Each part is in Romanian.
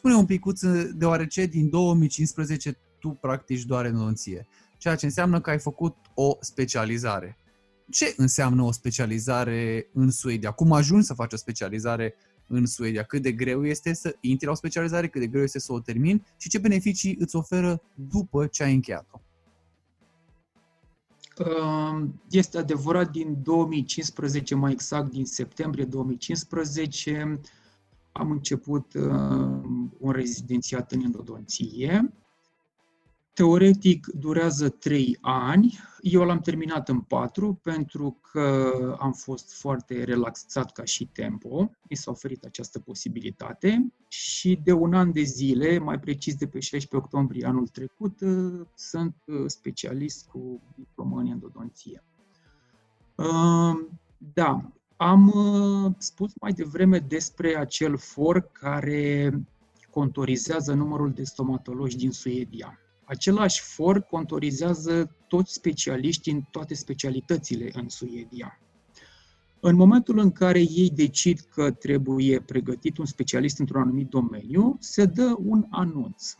spune un picuț, deoarece din 2015 tu practici doar endodonție, ceea ce înseamnă că ai făcut o specializare. Ce înseamnă o specializare în Suedia? Cum ajungi să faci o specializare în Suedia? Cât de greu este să intri la o specializare, cât de greu este să o termini și ce beneficii îți oferă după ce ai încheiat-o? Este adevărat, din 2015, mai exact din septembrie 2015, am început uh, un rezidențiat în endodonție. Teoretic durează 3 ani, eu l-am terminat în 4 pentru că am fost foarte relaxat ca și tempo, mi s-a oferit această posibilitate și de un an de zile, mai precis de pe 16 octombrie anul trecut, uh, sunt uh, specialist cu diplomă în endodonție. Da, am uh, spus mai devreme despre acel for care contorizează numărul de stomatologi din Suedia. Același for contorizează toți specialiștii în toate specialitățile în Suedia. În momentul în care ei decid că trebuie pregătit un specialist într-un anumit domeniu, se dă un anunț.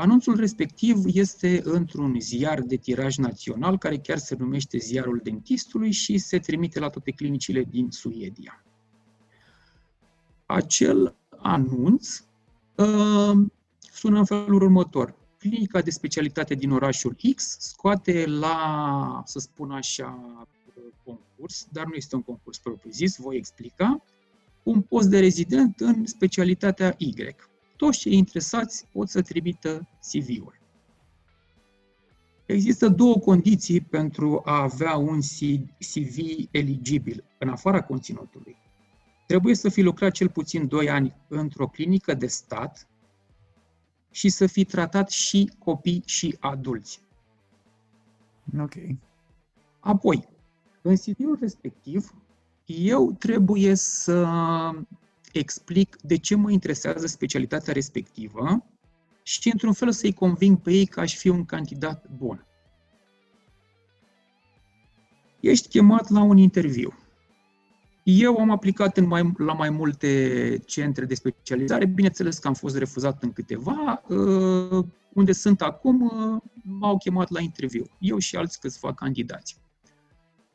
Anunțul respectiv este într-un ziar de tiraj național, care chiar se numește Ziarul Dentistului și se trimite la toate clinicile din Suedia. Acel anunț uh, sună în felul următor. Clinica de specialitate din orașul X scoate la, să spun așa, concurs, dar nu este un concurs propriu-zis, voi explica, un post de rezident în specialitatea Y toți cei interesați pot să trimită CV-uri. Există două condiții pentru a avea un CV eligibil, în afara conținutului. Trebuie să fi lucrat cel puțin 2 ani într-o clinică de stat și să fi tratat și copii și adulți. Ok. Apoi, în CV-ul respectiv, eu trebuie să explic de ce mă interesează specialitatea respectivă și, într-un fel, să-i conving pe ei că aș fi un candidat bun. Ești chemat la un interviu. Eu am aplicat în mai, la mai multe centre de specializare, bineînțeles că am fost refuzat în câteva, uh, unde sunt acum, uh, m-au chemat la interviu, eu și alți câțiva candidați.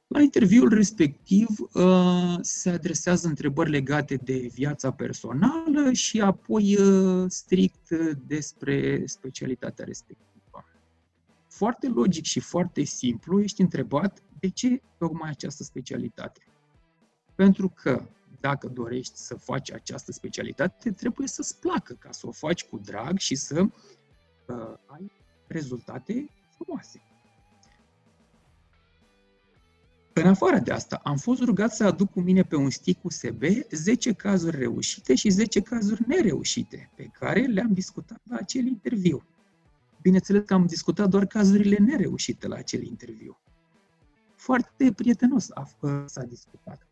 La interviul respectiv uh, se adresează întrebări legate de viața personală și apoi uh, strict despre specialitatea respectivă. Foarte logic și foarte simplu ești întrebat de ce tocmai această specialitate. Pentru că dacă dorești să faci această specialitate, trebuie să-ți placă ca să o faci cu drag și să uh, ai rezultate frumoase. În afară de asta, am fost rugat să aduc cu mine pe un stick USB 10 cazuri reușite și 10 cazuri nereușite, pe care le-am discutat la acel interviu. Bineînțeles că am discutat doar cazurile nereușite la acel interviu. Foarte prietenos a, s-a discutat.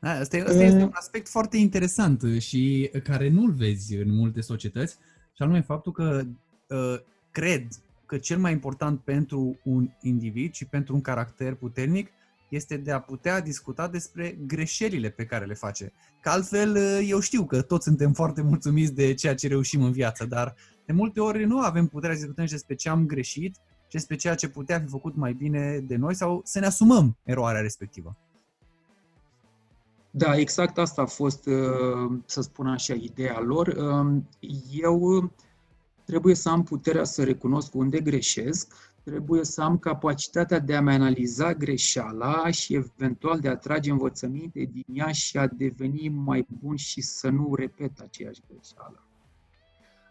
Da, asta, asta este un aspect foarte interesant și care nu-l vezi în multe societăți, și anume faptul că uh, cred că cel mai important pentru un individ și pentru un caracter puternic este de a putea discuta despre greșelile pe care le face. Că altfel, eu știu că toți suntem foarte mulțumiți de ceea ce reușim în viață, dar de multe ori nu avem puterea să discutăm despre ce am greșit și despre ceea ce putea fi făcut mai bine de noi sau să ne asumăm eroarea respectivă. Da, exact asta a fost, uh, să spun așa, ideea lor. Um, eu trebuie să am puterea să recunosc unde greșesc, trebuie să am capacitatea de a-mi analiza greșeala și eventual de a trage învățăminte din ea și a deveni mai bun și să nu repet aceeași greșeală.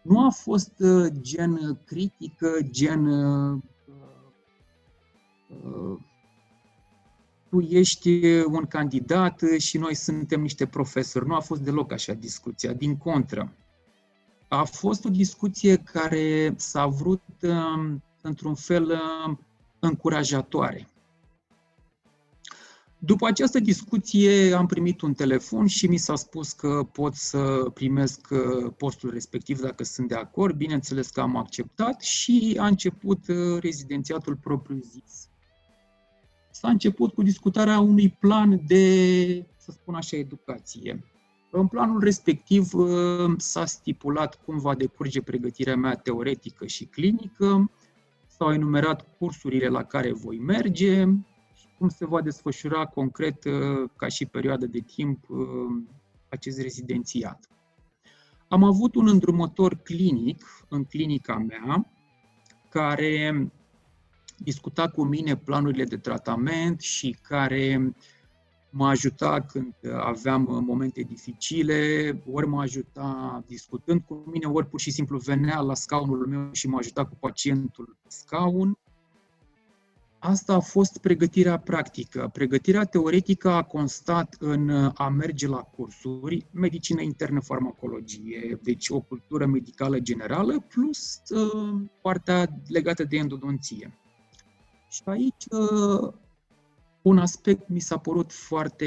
Nu a fost uh, gen critică, gen uh, uh, tu ești un candidat și noi suntem niște profesori. Nu a fost deloc așa discuția, din contră. A fost o discuție care s-a vrut uh, într-un fel uh, încurajatoare. După această discuție am primit un telefon și mi s-a spus că pot să primesc uh, postul respectiv dacă sunt de acord. Bineînțeles că am acceptat și a început uh, rezidențiatul propriu-zis. S-a început cu discutarea unui plan de, să spun așa, educație. În planul respectiv uh, s-a stipulat cum va decurge pregătirea mea teoretică și clinică, s-au enumerat cursurile la care voi merge și cum se va desfășura concret uh, ca și perioadă de timp uh, acest rezidențiat. Am avut un îndrumător clinic în clinica mea care discuta cu mine planurile de tratament și care mă ajuta când aveam momente dificile, ori mă ajuta discutând cu mine, ori pur și simplu venea la scaunul meu și mă ajuta cu pacientul pe scaun. Asta a fost pregătirea practică. Pregătirea teoretică a constat în a merge la cursuri, medicină internă, farmacologie, deci o cultură medicală generală, plus uh, partea legată de endodonție. Și aici uh, un aspect mi s-a părut foarte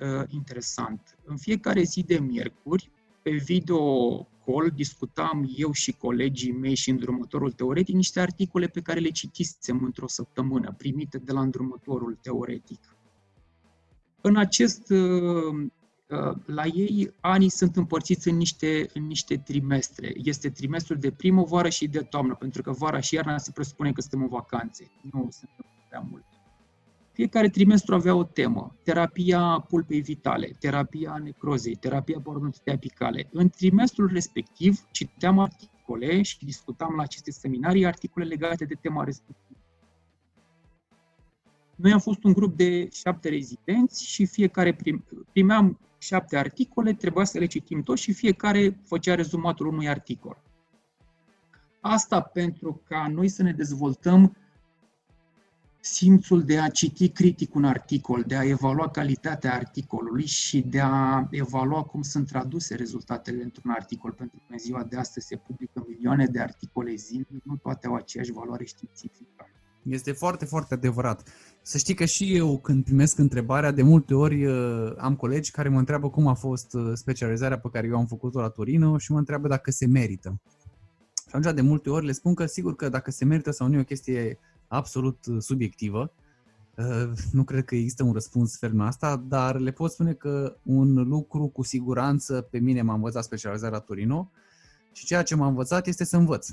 uh, interesant. În fiecare zi de miercuri, pe video call, discutam eu și colegii mei și îndrumătorul teoretic niște articole pe care le citisem într-o săptămână, primite de la îndrumătorul teoretic. În acest, uh, uh, la ei, anii sunt împărțiți în niște, în niște trimestre. Este trimestrul de primăvară și de toamnă, pentru că vara și iarna se presupune că suntem în vacanțe. Nu sunt prea mult. Fiecare trimestru avea o temă. Terapia pulpei vitale, terapia necrozei, terapia parodontitei apicale. În trimestrul respectiv citeam articole și discutam la aceste seminarii articole legate de tema respectivă. Noi am fost un grup de șapte rezidenți și fiecare prim, primeam șapte articole, trebuia să le citim toți și fiecare făcea rezumatul unui articol. Asta pentru ca noi să ne dezvoltăm simțul de a citi critic un articol, de a evalua calitatea articolului și de a evalua cum sunt traduse rezultatele într-un articol, pentru că în ziua de astăzi se publică milioane de articole zilnic, nu toate au aceeași valoare științifică. Este foarte, foarte adevărat. Să știi că și eu, când primesc întrebarea, de multe ori uh, am colegi care mă întreabă cum a fost uh, specializarea pe care eu am făcut-o la Torino și mă întreabă dacă se merită. Și atunci, de multe ori, le spun că sigur că dacă se merită sau nu e o chestie absolut uh, subiectivă. Uh, nu cred că există un răspuns ferm la asta, dar le pot spune că un lucru cu siguranță pe mine m-a învățat specializarea la Torino și ceea ce m-a învățat este să învăț.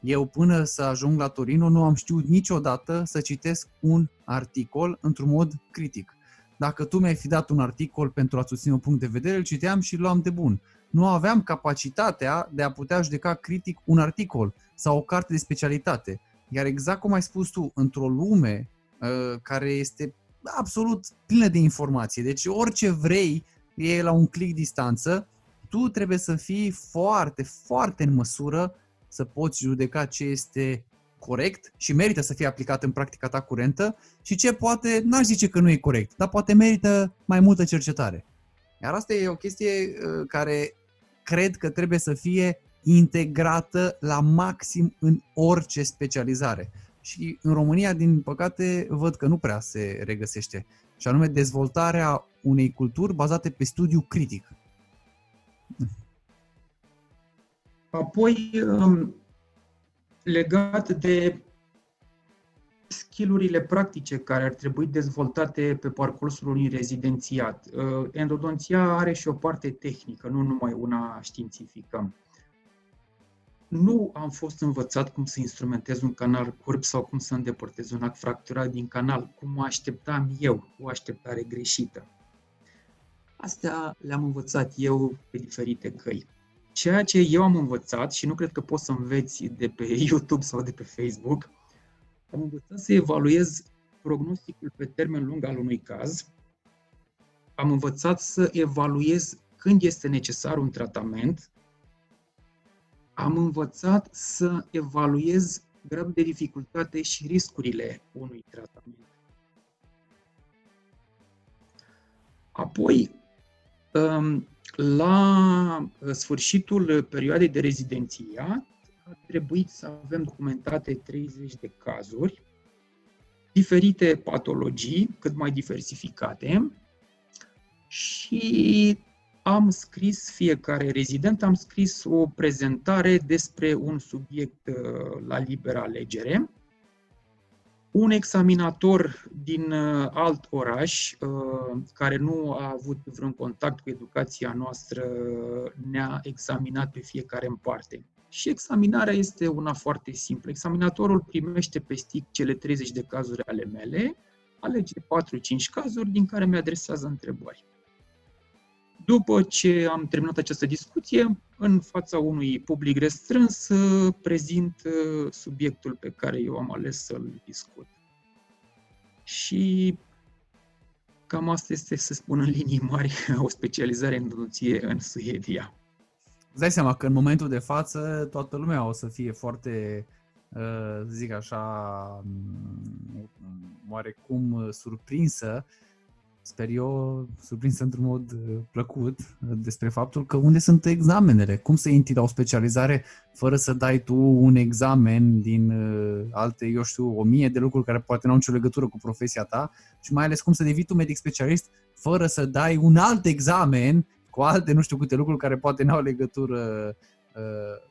Eu până să ajung la Torino nu am știut niciodată să citesc un articol într-un mod critic. Dacă tu mi-ai fi dat un articol pentru a susține un punct de vedere, îl citeam și îl luam de bun. Nu aveam capacitatea de a putea judeca critic un articol sau o carte de specialitate. Iar exact cum ai spus tu, într-o lume uh, care este absolut plină de informație, deci orice vrei e la un click distanță, tu trebuie să fii foarte, foarte în măsură să poți judeca ce este corect și merită să fie aplicat în practica ta curentă și ce poate, n-aș zice că nu e corect, dar poate merită mai multă cercetare. Iar asta e o chestie uh, care cred că trebuie să fie integrată la maxim în orice specializare. Și în România, din păcate, văd că nu prea se regăsește. Și anume dezvoltarea unei culturi bazate pe studiu critic. Apoi, um, legat de skillurile practice care ar trebui dezvoltate pe parcursul unui rezidențiat. Uh, endodonția are și o parte tehnică, nu numai una științifică nu am fost învățat cum să instrumentez un canal curb sau cum să îndepărtez un act fracturat din canal, cum mă așteptam eu, o așteptare greșită. Astea le-am învățat eu pe diferite căi. Ceea ce eu am învățat, și nu cred că poți să înveți de pe YouTube sau de pe Facebook, am învățat să evaluez prognosticul pe termen lung al unui caz, am învățat să evaluez când este necesar un tratament, am învățat să evaluez gradul de dificultate și riscurile unui tratament. Apoi, um, la sfârșitul perioadei de rezidențiat, a trebuit să avem documentate 30 de cazuri, diferite patologii, cât mai diversificate, și am scris, fiecare rezident, am scris o prezentare despre un subiect uh, la liberă alegere, un examinator din uh, alt oraș, uh, care nu a avut vreun contact cu educația noastră, ne-a examinat pe fiecare în parte. Și examinarea este una foarte simplă. Examinatorul primește pe stick cele 30 de cazuri ale mele, alege 4-5 cazuri din care mi adresează întrebări. După ce am terminat această discuție, în fața unui public restrâns, prezint uh, subiectul pe care eu am ales să-l discut. Și cam asta este, să spun în linii mari, o specializare în nutriție în Suedia. Îți dai seama că în momentul de față toată lumea o să fie foarte, uh, zic așa, mm, oarecum surprinsă sper eu, surprins într-un mod uh, plăcut uh, despre faptul că unde sunt examenele, cum să intri la o specializare fără să dai tu un examen din uh, alte, eu știu, o mie de lucruri care poate nu au nicio legătură cu profesia ta și mai ales cum să devii tu medic specialist fără să dai un alt examen cu alte nu știu câte lucruri care poate nu au legătură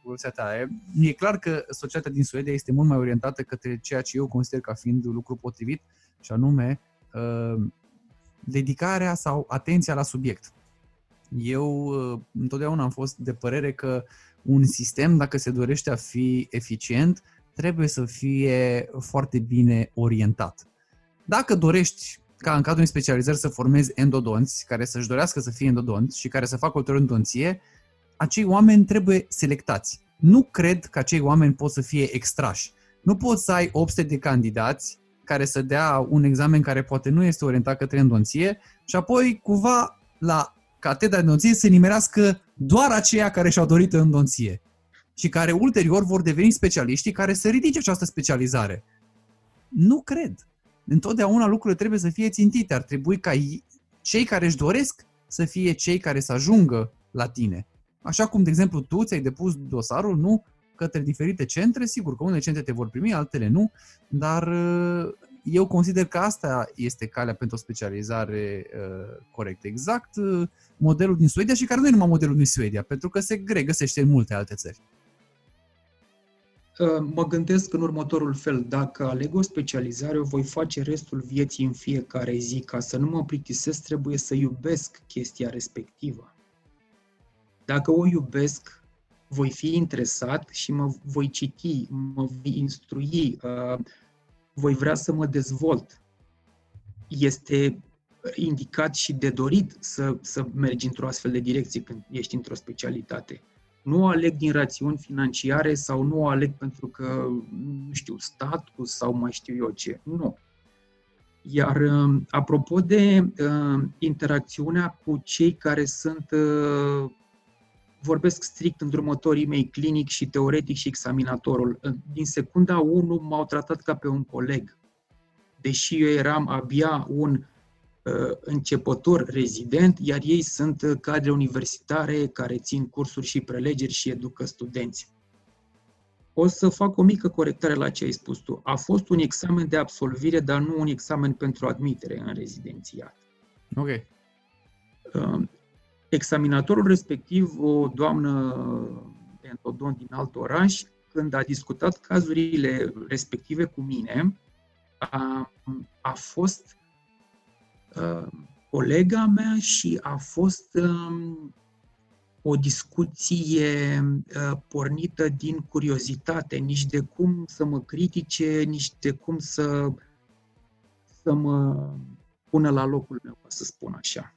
uh, ta. E, e clar că societatea din Suedia este mult mai orientată către ceea ce eu consider ca fiind lucru potrivit și anume uh, dedicarea sau atenția la subiect. Eu uh, întotdeauna am fost de părere că un sistem, dacă se dorește a fi eficient, trebuie să fie foarte bine orientat. Dacă dorești ca în cadrul unei specializări să formezi endodonți care să-și dorească să fie endodonți și care să facă o endodonție, acei oameni trebuie selectați. Nu cred că acei oameni pot să fie extrași. Nu poți să ai 800 de candidați care să dea un examen care poate nu este orientat către endonție și apoi cumva la catedra de endonție să nimerească doar aceia care și-au dorit endonție și care ulterior vor deveni specialiștii care să ridice această specializare. Nu cred. Întotdeauna lucrurile trebuie să fie țintite. Ar trebui ca cei care își doresc să fie cei care să ajungă la tine. Așa cum, de exemplu, tu ți-ai depus dosarul, nu către diferite centre, sigur că unele centre te vor primi, altele nu, dar uh, eu consider că asta este calea pentru o specializare uh, corectă. Exact uh, modelul din Suedia și care nu e numai modelul din Suedia, pentru că se regăsește în multe alte țări. Uh, mă gândesc în următorul fel, dacă aleg o specializare, o voi face restul vieții în fiecare zi. Ca să nu mă plictisesc, trebuie să iubesc chestia respectivă. Dacă o iubesc, voi fi interesat și mă voi citi, mă voi instrui, uh, voi vrea să mă dezvolt. Este indicat și de dorit să, să mergi într-o astfel de direcție când ești într-o specialitate. Nu o aleg din rațiuni financiare sau nu o aleg pentru că, nu știu, status sau mai știu eu ce. Nu. Iar uh, apropo de uh, interacțiunea cu cei care sunt uh, vorbesc strict îndrumătorii mei clinic și teoretic și examinatorul. Din secunda 1 m-au tratat ca pe un coleg. Deși eu eram abia un uh, începător rezident, iar ei sunt uh, cadre universitare care țin cursuri și prelegeri și educă studenți. O să fac o mică corectare la ce ai spus tu. A fost un examen de absolvire, dar nu un examen pentru admitere în rezidențiat. Ok. Uh, examinatorul respectiv, o doamnă endodont din alt oraș, când a discutat cazurile respective cu mine, a, a fost uh, colega mea și a fost uh, o discuție uh, pornită din curiozitate, nici de cum să mă critique, nici de cum să, să mă pună la locul meu, să spun așa.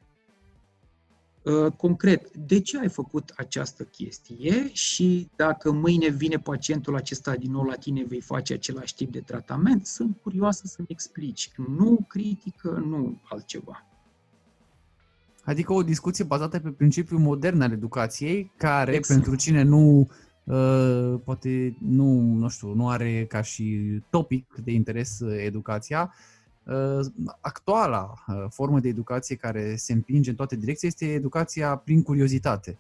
Uh, concret, de ce ai făcut această chestie și dacă mâine vine pacientul acesta din nou la tine, vei face același tip de tratament? Sunt curioasă să-mi explici. Nu critică, nu altceva. Adică o discuție bazată pe principiul modern al educației, care exact. pentru cine nu uh, poate nu, nu știu, nu are ca și topic de interes uh, educația, Uh, actuala uh, formă de educație care se împinge în toate direcții este educația prin curiozitate.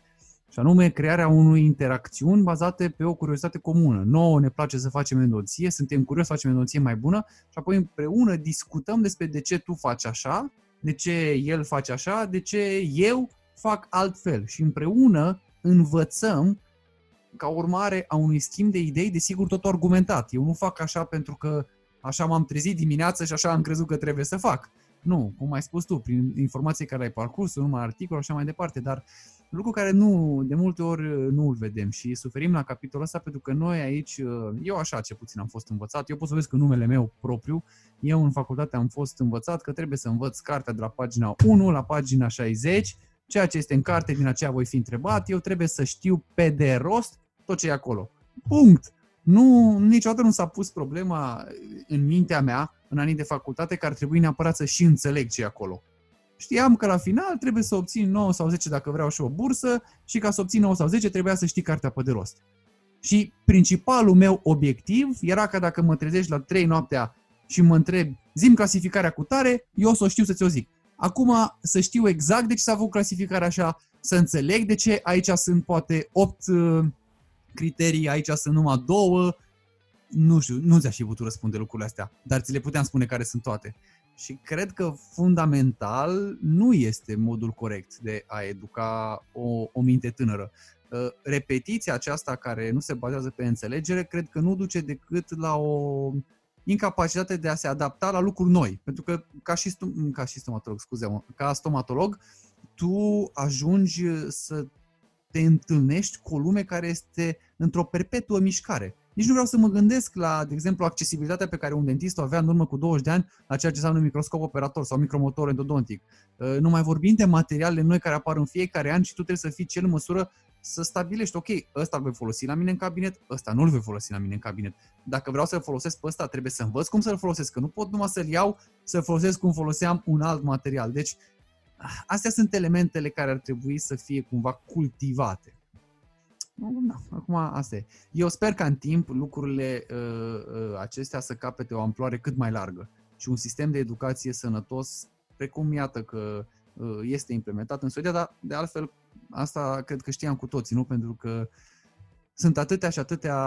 Și anume crearea unui interacțiuni bazate pe o curiozitate comună. Nouă ne place să facem endonție, suntem curioși să facem endonție mai bună și apoi împreună discutăm despre de ce tu faci așa, de ce el face așa, de ce eu fac altfel. Și împreună învățăm ca urmare a unui schimb de idei, desigur tot argumentat. Eu nu fac așa pentru că așa m-am trezit dimineața și așa am crezut că trebuie să fac. Nu, cum ai spus tu, prin informații care ai parcurs, numai articol și așa mai departe, dar lucru care nu, de multe ori nu îl vedem și suferim la capitolul ăsta pentru că noi aici, eu așa ce puțin am fost învățat, eu pot să vezi că numele meu propriu, eu în facultate am fost învățat că trebuie să învăț cartea de la pagina 1 la pagina 60, ceea ce este în carte, din aceea voi fi întrebat, eu trebuie să știu pe de rost tot ce e acolo. Punct! Nu, niciodată nu s-a pus problema în mintea mea, în anii de facultate, că ar trebui neapărat să și înțeleg ce e acolo. Știam că la final trebuie să obțin 9 sau 10 dacă vreau și o bursă și ca să obțin 9 sau 10 trebuia să știi cartea pe de rost. Și principalul meu obiectiv era că dacă mă trezești la 3 noaptea și mă întreb, zim clasificarea cu tare, eu o să o știu să ți-o zic. Acum să știu exact de ce s-a făcut clasificarea așa, să înțeleg de ce aici sunt poate 8 uh, criterii, aici sunt numai două, nu știu, nu ți-aș fi putut răspunde lucrurile astea, dar ți le puteam spune care sunt toate. Și cred că fundamental nu este modul corect de a educa o, o minte tânără. Uh, repetiția aceasta care nu se bazează pe înțelegere, cred că nu duce decât la o incapacitate de a se adapta la lucruri noi. Pentru că ca și, stom- ca și stomatolog, scuze ca stomatolog, tu ajungi să te întâlnești cu o lume care este într-o perpetuă mișcare. Nici nu vreau să mă gândesc la, de exemplu, accesibilitatea pe care un dentist o avea în urmă cu 20 de ani la ceea ce înseamnă microscop operator sau micromotor endodontic. Uh, nu mai vorbim de materialele noi care apar în fiecare an și tu trebuie să fii cel în măsură să stabilești, ok, ăsta îl voi folosi la mine în cabinet, ăsta nu îl voi folosi la mine în cabinet. Dacă vreau să-l folosesc pe ăsta, trebuie să învăț cum să-l folosesc, că nu pot numai să-l iau, să folosesc cum foloseam un alt material. Deci, astea sunt elementele care ar trebui să fie cumva cultivate. Da, acum asta e. Eu sper că în timp lucrurile uh, uh, acestea să capete o amploare cât mai largă și un sistem de educație sănătos, precum iată că uh, este implementat în Suedia, dar de altfel asta cred că știam cu toții, nu? Pentru că sunt atâtea și atâtea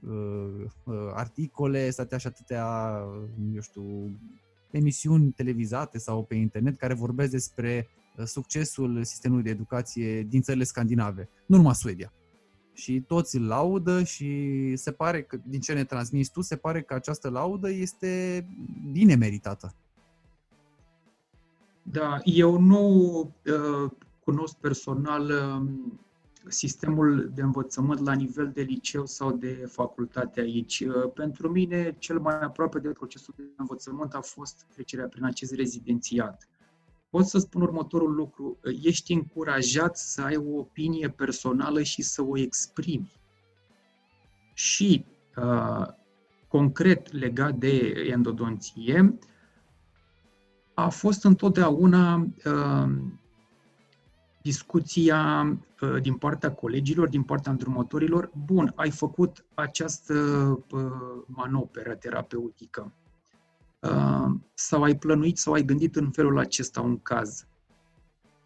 uh, uh, articole, sunt atâtea și atâtea, eu știu, emisiuni televizate sau pe internet care vorbesc despre uh, succesul sistemului de educație din țările scandinave, nu numai Suedia. Și toți îl laudă și se pare că, din ce ne transmiți tu, se pare că această laudă este bine meritată. Da, eu nu uh, cunosc personal uh, sistemul de învățământ la nivel de liceu sau de facultate aici. Uh, pentru mine, cel mai aproape de procesul de învățământ a fost trecerea prin acest rezidențiat. Pot să spun următorul lucru. Uh, ești încurajat să ai o opinie personală și să o exprimi. Și, uh, concret legat de endodonție, a fost întotdeauna uh, discuția uh, din partea colegilor, din partea îndrumătorilor, bun, ai făcut această uh, manoperă terapeutică uh, sau ai plănuit sau ai gândit în felul acesta un caz.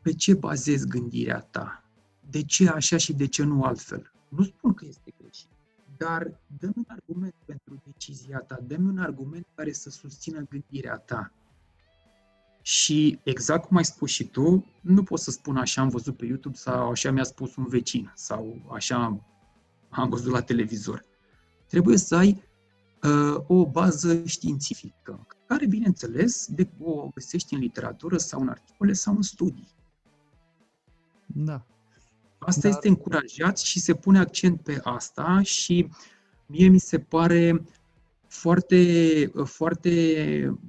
Pe ce bazezi gândirea ta? De ce așa și de ce nu altfel? Nu spun că este greșit, dar dă un argument pentru decizia ta, dă un argument care să susțină gândirea ta. Și exact cum ai spus și tu, nu pot să spun așa am văzut pe YouTube sau așa mi-a spus un vecin sau așa am văzut la televizor. Trebuie să ai uh, o bază științifică, care, bineînțeles, de, o găsești în literatură sau în articole sau în studii. Da. Asta da. este încurajat și se pune accent pe asta și mie mi se pare foarte, foarte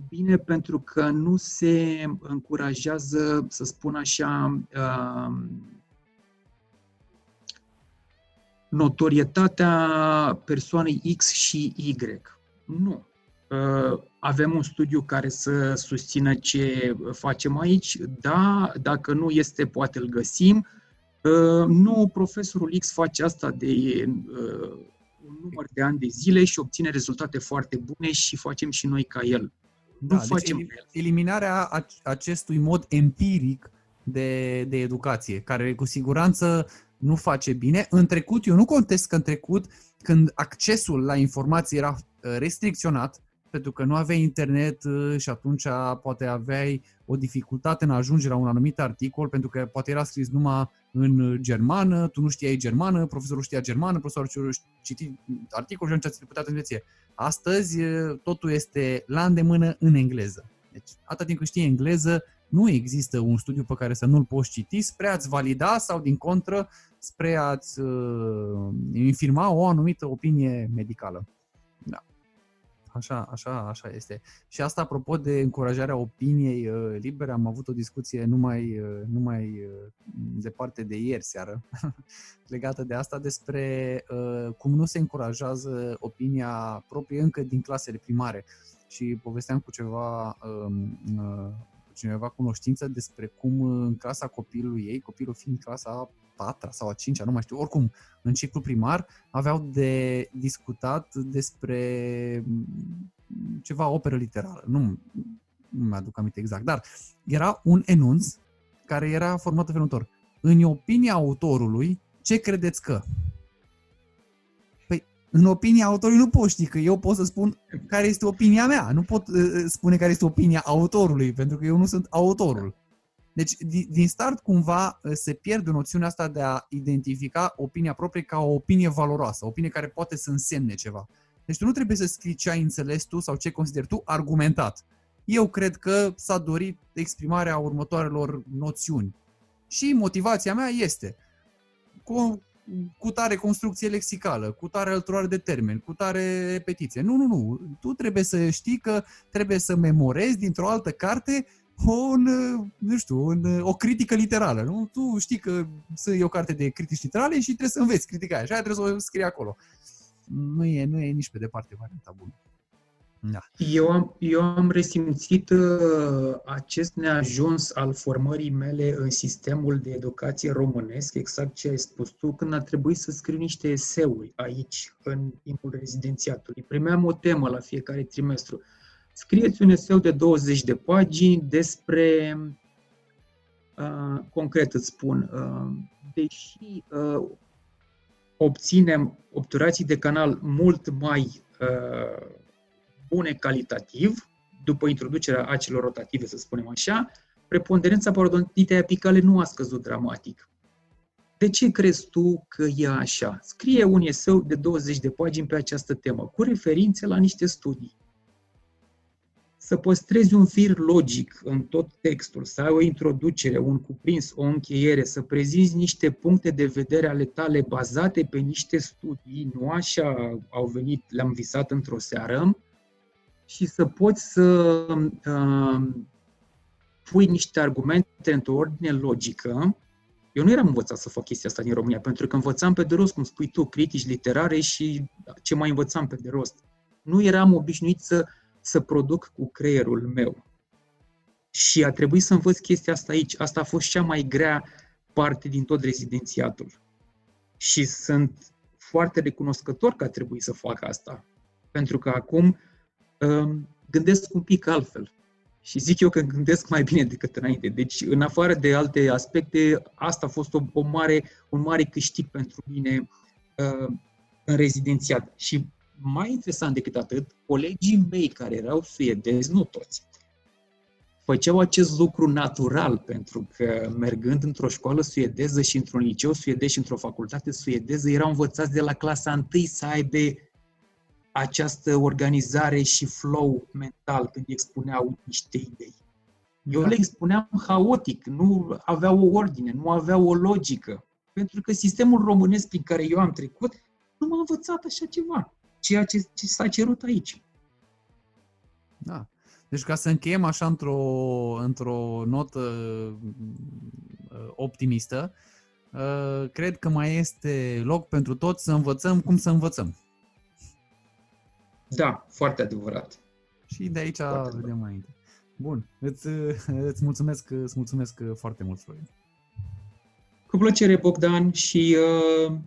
bine pentru că nu se încurajează, să spun așa, um, notorietatea persoanei X și Y. Nu. Uh, avem un studiu care să susțină ce facem aici, da, dacă nu este, poate îl găsim. Uh, nu, profesorul X face asta de uh, un număr de ani de zile și obține rezultate foarte bune și facem și noi ca el. Da, nu deci facem eliminarea acestui mod empiric de, de educație, care cu siguranță nu face bine. În trecut, eu nu contest că în trecut, când accesul la informații era uh, restricționat, pentru că nu aveai internet uh, și atunci poate aveai o dificultate în a ajunge la un anumit articol, pentru că poate era scris numai în germană, tu nu știai germană, profesorul știa germană, profesorul citi articolul și atunci ți putea transmite Astăzi totul este la îndemână în engleză. Deci, atât timp cât știi engleză, nu există un studiu pe care să nu-l poți citi spre a-ți valida sau, din contră, spre a-ți uh, infirma o anumită opinie medicală. Da. Așa, așa, așa este. Și asta, apropo de încurajarea opiniei uh, libere, am avut o discuție numai, uh, numai uh, departe de ieri seară, legată de asta, despre uh, cum nu se încurajează opinia proprie încă din clasele primare. Și povesteam cu ceva um, uh, cineva cunoștință despre cum în clasa copilului ei, copilul fiind clasa patra sau a cincea, nu mai știu, oricum, în ciclu primar, aveau de discutat despre ceva operă literară. Nu, nu mi-aduc aminte exact, dar era un enunț care era format în felul următor. În opinia autorului, ce credeți că? Păi, în opinia autorului nu poți ști, că eu pot să spun care este opinia mea. Nu pot uh, spune care este opinia autorului, pentru că eu nu sunt autorul. Deci, din start, cumva, ă, se pierde noțiunea asta de a identifica opinia proprie ca o opinie valoroasă, o opinie care poate să însemne ceva. Deci tu nu trebuie să scrii ce ai înțeles tu sau ce consideri tu argumentat. Eu cred că s-a dorit exprimarea următoarelor noțiuni. Și motivația mea este cu, cu tare construcție lexicală, cu tare alturare de termeni, cu tare repetiție. Nu, nu, nu. Tu trebuie să știi că trebuie să memorezi dintr-o altă carte un, nu știu, un, o critică literală. Nu? Tu știi că e o carte de critici literale și trebuie să înveți critica aia și aia trebuie să o scrii acolo. Nu e, nu e nici pe departe varianta bună. Da. Eu, am, eu am resimțit uh, acest neajuns al formării mele în sistemul de educație românesc, exact ce ai spus tu, când a trebuit să scriu niște eseuri aici, în timpul rezidențiatului. Primeam o temă la fiecare trimestru. Uh, scrieți un eseu de 20 de pagini despre, uh, concret îți spun, uh, deși uh, obținem obturații de canal mult mai uh, bune calitativ, după introducerea acelor rotative, să spunem așa, preponderența parodontitei apicale nu a scăzut dramatic. De ce crezi tu că e așa? Scrie un eseu de 20 de pagini pe această temă, cu referințe la niște studii să păstrezi un fir logic în tot textul, să ai o introducere, un cuprins, o încheiere, să prezinți niște puncte de vedere ale tale bazate pe niște studii, nu așa au venit, le-am visat într-o seară, și să poți să uh, pui niște argumente într-o ordine logică. Eu nu eram învățat să fac chestia asta din România, pentru că învățam pe de rost, cum spui tu, critici literare și ce mai învățam pe de rost. Nu eram obișnuit să să produc cu creierul meu. Și a trebuit să învăț chestia asta aici. Asta a fost cea mai grea parte din tot rezidențiatul. Și sunt foarte recunoscător că a trebuit să fac asta. Pentru că acum um, gândesc un pic altfel. Și zic eu că gândesc mai bine decât înainte. Deci, în afară de alte aspecte, asta a fost o, o mare, un mare câștig pentru mine uh, în rezidențiat. Și mai interesant decât atât, colegii mei care erau suedezi, nu toți, făceau acest lucru natural, pentru că mergând într-o școală suedeză și într-un liceu suedez și într-o facultate suedeză, erau învățați de la clasa întâi să aibă această organizare și flow mental când expuneau niște idei. Eu da. le expuneam haotic, nu aveau o ordine, nu aveau o logică. Pentru că sistemul românesc prin care eu am trecut nu m-a învățat așa ceva ceea ce, ce s-a cerut aici. Da. Deci ca să încheiem așa într-o, într-o notă uh, optimistă, uh, cred că mai este loc pentru toți să învățăm cum să învățăm. Da, foarte adevărat. Și de aici foarte vedem mai înainte. Bun, îți, îți, mulțumesc, îți mulțumesc foarte mult, Florin. Cu plăcere, Bogdan, și uh,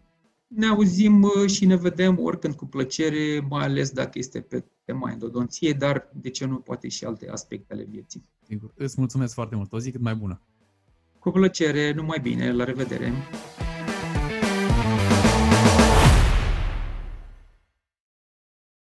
ne auzim uh, și ne vedem oricând cu plăcere, mai ales dacă este pe tema endodonției, dar de ce nu poate și alte aspecte ale vieții. Sigur. Îți mulțumesc foarte mult. O zi cât mai bună. Cu plăcere, numai bine, la revedere!